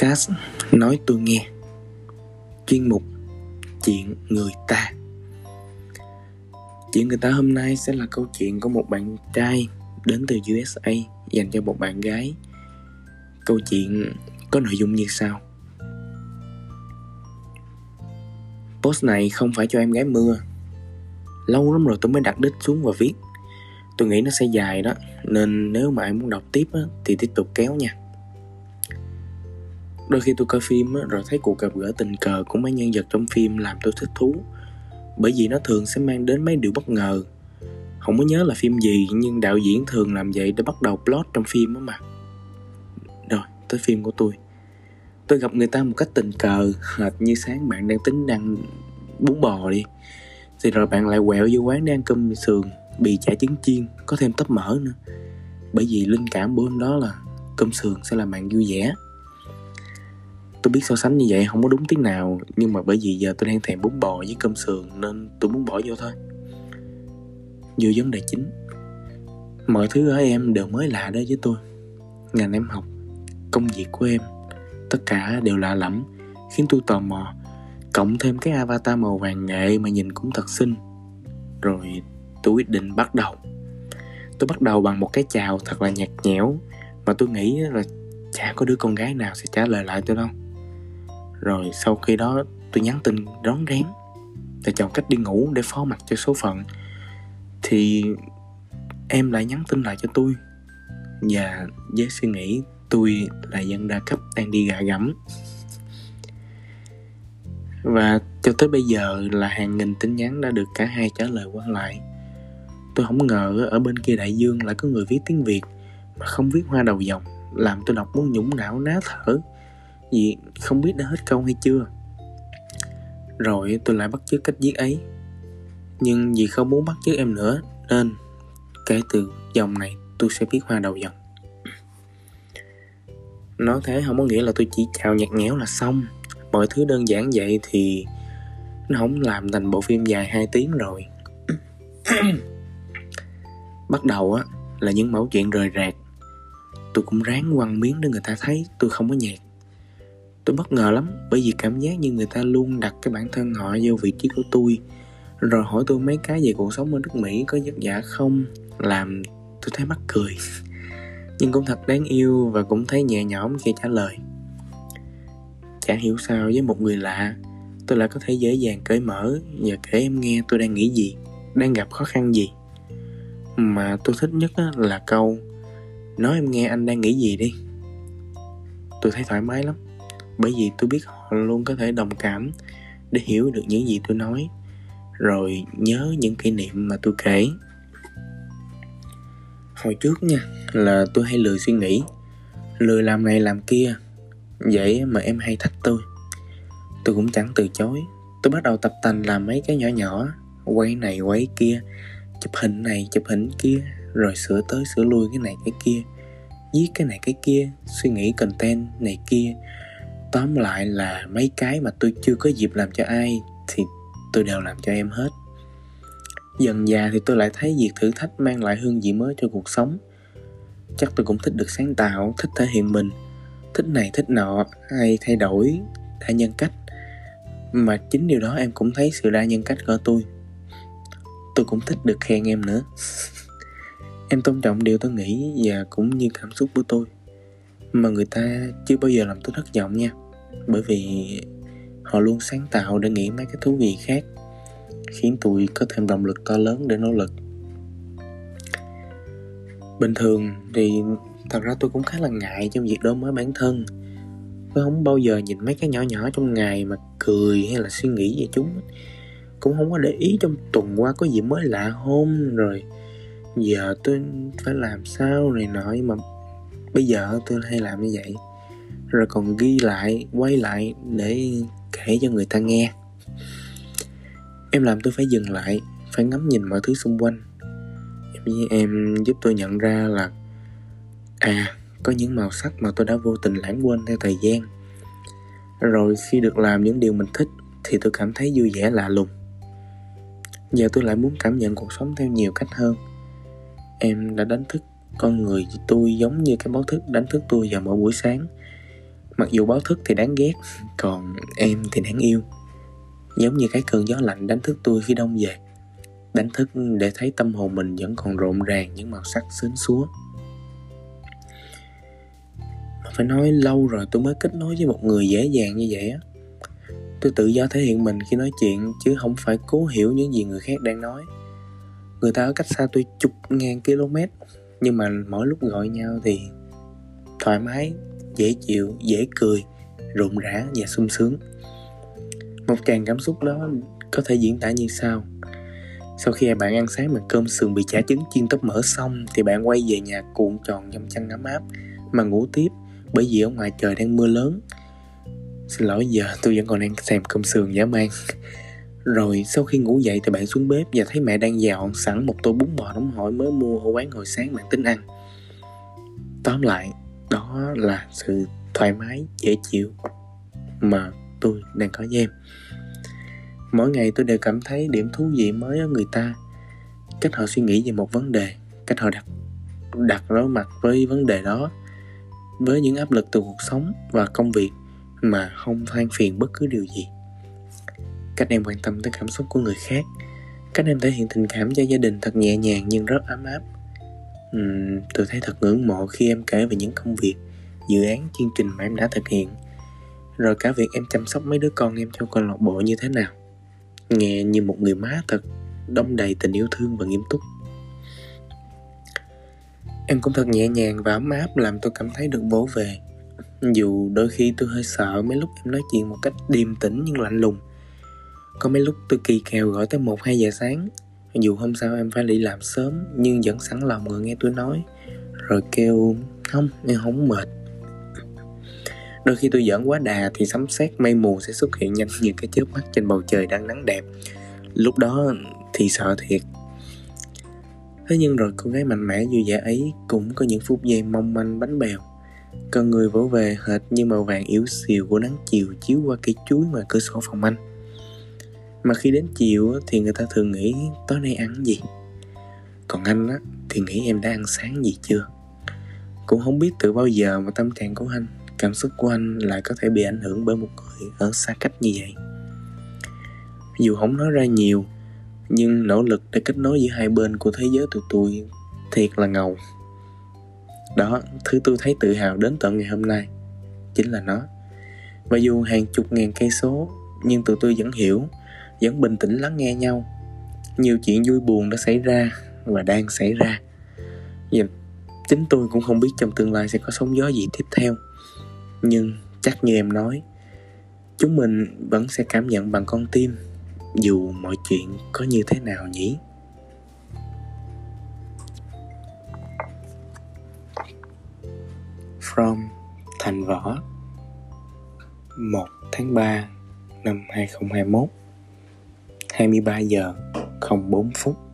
podcast Nói tôi nghe. Chuyên mục Chuyện người ta. Chuyện người ta hôm nay sẽ là câu chuyện của một bạn trai đến từ USA dành cho một bạn gái. Câu chuyện có nội dung như sau. Post này không phải cho em gái mưa. Lâu lắm rồi tôi mới đặt đích xuống và viết. Tôi nghĩ nó sẽ dài đó Nên nếu mà em muốn đọc tiếp á, thì tiếp tục kéo nha. Đôi khi tôi coi phim rồi thấy cuộc gặp gỡ tình cờ của mấy nhân vật trong phim làm tôi thích thú. Bởi vì nó thường sẽ mang đến mấy điều bất ngờ. Không có nhớ là phim gì nhưng đạo diễn thường làm vậy để bắt đầu plot trong phim á mà. Rồi, tới phim của tôi. Tôi gặp người ta một cách tình cờ Hệt như sáng bạn đang tính đang bún bò đi. Thì rồi bạn lại quẹo vô quán đang cơm sườn Bì chả trứng chiên, có thêm tấp mỡ nữa. Bởi vì linh cảm bữa hôm đó là cơm sườn sẽ làm bạn vui vẻ tôi biết so sánh như vậy không có đúng tiếng nào, nhưng mà bởi vì giờ tôi đang thèm bún bò với cơm sườn nên tôi muốn bỏ vô thôi. Vô vấn đề chính. Mọi thứ ở em đều mới lạ đối với tôi. Ngành em học, công việc của em, tất cả đều lạ lẫm, khiến tôi tò mò. Cộng thêm cái avatar màu vàng nghệ mà nhìn cũng thật xinh. Rồi tôi quyết định bắt đầu. Tôi bắt đầu bằng một cái chào thật là nhạt nhẽo, mà tôi nghĩ là chả có đứa con gái nào sẽ trả lời lại tôi đâu rồi sau khi đó, tôi nhắn tin rón rén để chọn cách đi ngủ để phó mặt cho số phận. Thì em lại nhắn tin lại cho tôi. Và với suy nghĩ, tôi là dân đa cấp đang đi gà gẫm. Và cho tới bây giờ là hàng nghìn tin nhắn đã được cả hai trả lời qua lại. Tôi không ngờ ở bên kia đại dương lại có người viết tiếng việt mà không viết hoa đầu dòng, làm tôi đọc muốn nhũng não ná thở vì không biết đã hết câu hay chưa? Rồi, tôi lại bắt chước cách viết ấy. Nhưng vì không muốn bắt chước em nữa, nên kể từ dòng này tôi sẽ viết hoa đầu dòng. Nói thế không có nghĩa là tôi chỉ chào nhạt nhẽo là xong. Mọi thứ đơn giản vậy thì nó không làm thành bộ phim dài 2 tiếng rồi. Bắt đầu á, là những mẫu chuyện rời rạc. Tôi cũng ráng quăng miếng để người ta thấy tôi không có nhạt tôi bất ngờ lắm, bởi vì cảm giác như người ta luôn đặt cái bản thân họ vô vị trí của tôi. Rồi hỏi tôi mấy cái về cuộc sống ở nước mỹ, có vất vả không? Làm, tôi thấy mắc cười. Nhưng cũng thật đáng yêu và cũng thấy nhẹ nhõm khi trả lời. Chả hiểu sao với một người lạ, tôi lại có thể dễ dàng cởi mở và kể em nghe tôi đang nghĩ gì, đang gặp khó khăn gì. Mà tôi thích nhất là câu, nói em nghe anh đang nghĩ gì đi. Tôi thấy thoải mái lắm bởi vì tôi biết họ luôn có thể đồng cảm để hiểu được những gì tôi nói, rồi nhớ những kỷ niệm mà tôi kể. Hồi trước nha, là tôi hay lười suy nghĩ, lười làm này làm kia, vậy mà em hay thách tôi. Tôi cũng chẳng từ chối, tôi bắt đầu tập tành làm mấy cái nhỏ nhỏ, quay này quay kia, chụp hình này chụp hình kia, rồi sửa tới sửa lui cái này cái kia, viết cái này cái kia, suy nghĩ content này kia tóm lại là mấy cái mà tôi chưa có dịp làm cho ai thì tôi đều làm cho em hết. Dần già thì tôi lại thấy việc thử thách mang lại hương vị mới cho cuộc sống. Chắc tôi cũng thích được sáng tạo, thích thể hiện mình. Thích này, thích nọ hay thay đổi đa nhân cách. Mà chính điều đó em cũng thấy sự đa nhân cách của tôi. Tôi cũng thích được khen em nữa. Em tôn trọng điều tôi nghĩ và cũng như cảm xúc của tôi. Mà người ta chưa bao giờ làm tôi thất vọng nha bởi vì họ luôn sáng tạo để nghĩ mấy cái thú vị khác, khiến tôi có thêm động lực to lớn để nỗ lực. Bình thường thì thật ra tôi cũng khá là ngại trong việc đối mới bản thân. Tôi không bao giờ nhìn mấy cái nhỏ nhỏ trong ngày mà cười hay là suy nghĩ về chúng. Cũng không có để ý trong tuần qua có gì mới lạ hôm, rồi giờ tôi phải làm sao này nọ. Mà bây giờ tôi hay làm như vậy rồi còn ghi lại quay lại để kể cho người ta nghe. Em làm tôi phải dừng lại phải ngắm nhìn mọi thứ xung quanh. Em, em giúp tôi nhận ra là à có những màu sắc mà tôi đã vô tình lãng quên theo thời gian. Rồi khi được làm những điều mình thích thì tôi cảm thấy vui vẻ lạ lùng. Giờ tôi lại muốn cảm nhận cuộc sống theo nhiều cách hơn. Em đã đánh thức con người tôi giống như cái báo thức đánh thức tôi vào mỗi buổi sáng mặc dù báo thức thì đáng ghét, còn em thì đáng yêu. Giống như cái cơn gió lạnh đánh thức tôi khi đông về. Đánh thức để thấy tâm hồn mình vẫn còn rộn ràng những màu sắc xến xúa. Mà phải nói lâu rồi tôi mới kết nối với một người dễ dàng như vậy á. Tôi tự do thể hiện mình khi nói chuyện, chứ không phải cố hiểu những gì người khác đang nói. Người ta ở cách xa tôi chục ngàn km nhưng mà mỗi lúc gọi nhau thì thoải mái dễ chịu, dễ cười, rộn rã và sung sướng. Một tràng cảm xúc đó có thể diễn tả như sau. Sau khi bạn ăn sáng bằng cơm sườn bị chả trứng chiên tóp mỡ xong thì bạn quay về nhà cuộn tròn trong chăn ấm áp mà ngủ tiếp bởi vì ở ngoài trời đang mưa lớn. Xin lỗi, giờ tôi vẫn còn đang xem cơm sườn dã man rồi sau khi ngủ dậy thì bạn xuống bếp và thấy mẹ đang dọn sẵn một tô bún bò nóng hổi mới mua ở quán hồi sáng bạn tính ăn. Tóm lại đó là sự thoải mái, dễ chịu mà tôi đang có với em. Mỗi ngày tôi đều cảm thấy điểm thú vị mới ở người ta. Cách họ suy nghĩ về một vấn đề, cách họ đặt đặt đối mặt với vấn đề đó, với những áp lực từ cuộc sống và công việc mà không than phiền bất cứ điều gì. Cách em quan tâm tới cảm xúc của người khác, cách em thể hiện tình cảm cho gia đình thật nhẹ nhàng nhưng rất ấm áp uhm, tôi thấy thật ngưỡng mộ khi em kể về những công việc dự án chương trình mà em đã thực hiện. Rồi cả việc em chăm sóc mấy đứa con em trong câu lạc bộ như thế nào. Nghe như một người má thật đông đầy tình yêu thương và nghiêm túc. Em cũng thật nhẹ nhàng và ấm áp làm tôi cảm thấy được bố về. Dù đôi khi tôi hơi sợ mấy lúc em nói chuyện một cách điềm tĩnh nhưng lạnh lùng. Có mấy lúc tôi kỳ kèo gọi tới một hai giờ sáng dù hôm sau em phải đi làm sớm, nhưng vẫn sẵn lòng ngồi nghe tôi nói. Rồi kêu, không, em không mệt. Đôi khi tôi giỡn quá đà thì sấm sét mây mù sẽ xuất hiện nhanh như cái chớp mắt trên bầu trời đang nắng đẹp. Lúc đó thì sợ thiệt. Thế nhưng rồi cô gái mạnh mẽ vui vẻ ấy cũng có những phút giây mong manh bánh bèo. Con người vỗ về hệt như màu vàng yếu xìu của nắng chiều chiếu qua cây chuối ngoài cửa sổ phòng anh mà khi đến chiều thì người ta thường nghĩ tối nay ăn gì? Còn anh á, thì nghĩ em đã ăn sáng gì chưa? Cũng không biết từ bao giờ mà tâm trạng của anh, cảm xúc của anh lại có thể bị ảnh hưởng bởi một người ở xa cách như vậy. Dù không nói ra nhiều, nhưng nỗ lực để kết nối giữa hai bên của thế giới tụi tôi thiệt là ngầu. Đó, thứ tôi thấy tự hào đến tận ngày hôm nay, chính là nó. Và dù hàng chục ngàn cây số, nhưng tụi tôi vẫn hiểu vẫn bình tĩnh lắng nghe nhau. Nhiều chuyện vui buồn đã xảy ra và đang xảy ra. Và chính tôi cũng không biết trong tương lai sẽ có sóng gió gì tiếp theo. Nhưng chắc như em nói, chúng mình vẫn sẽ cảm nhận bằng con tim, dù mọi chuyện có như thế nào nhỉ? From Thành Võ 1 tháng 3 năm 2021 23 giờ 04 phút.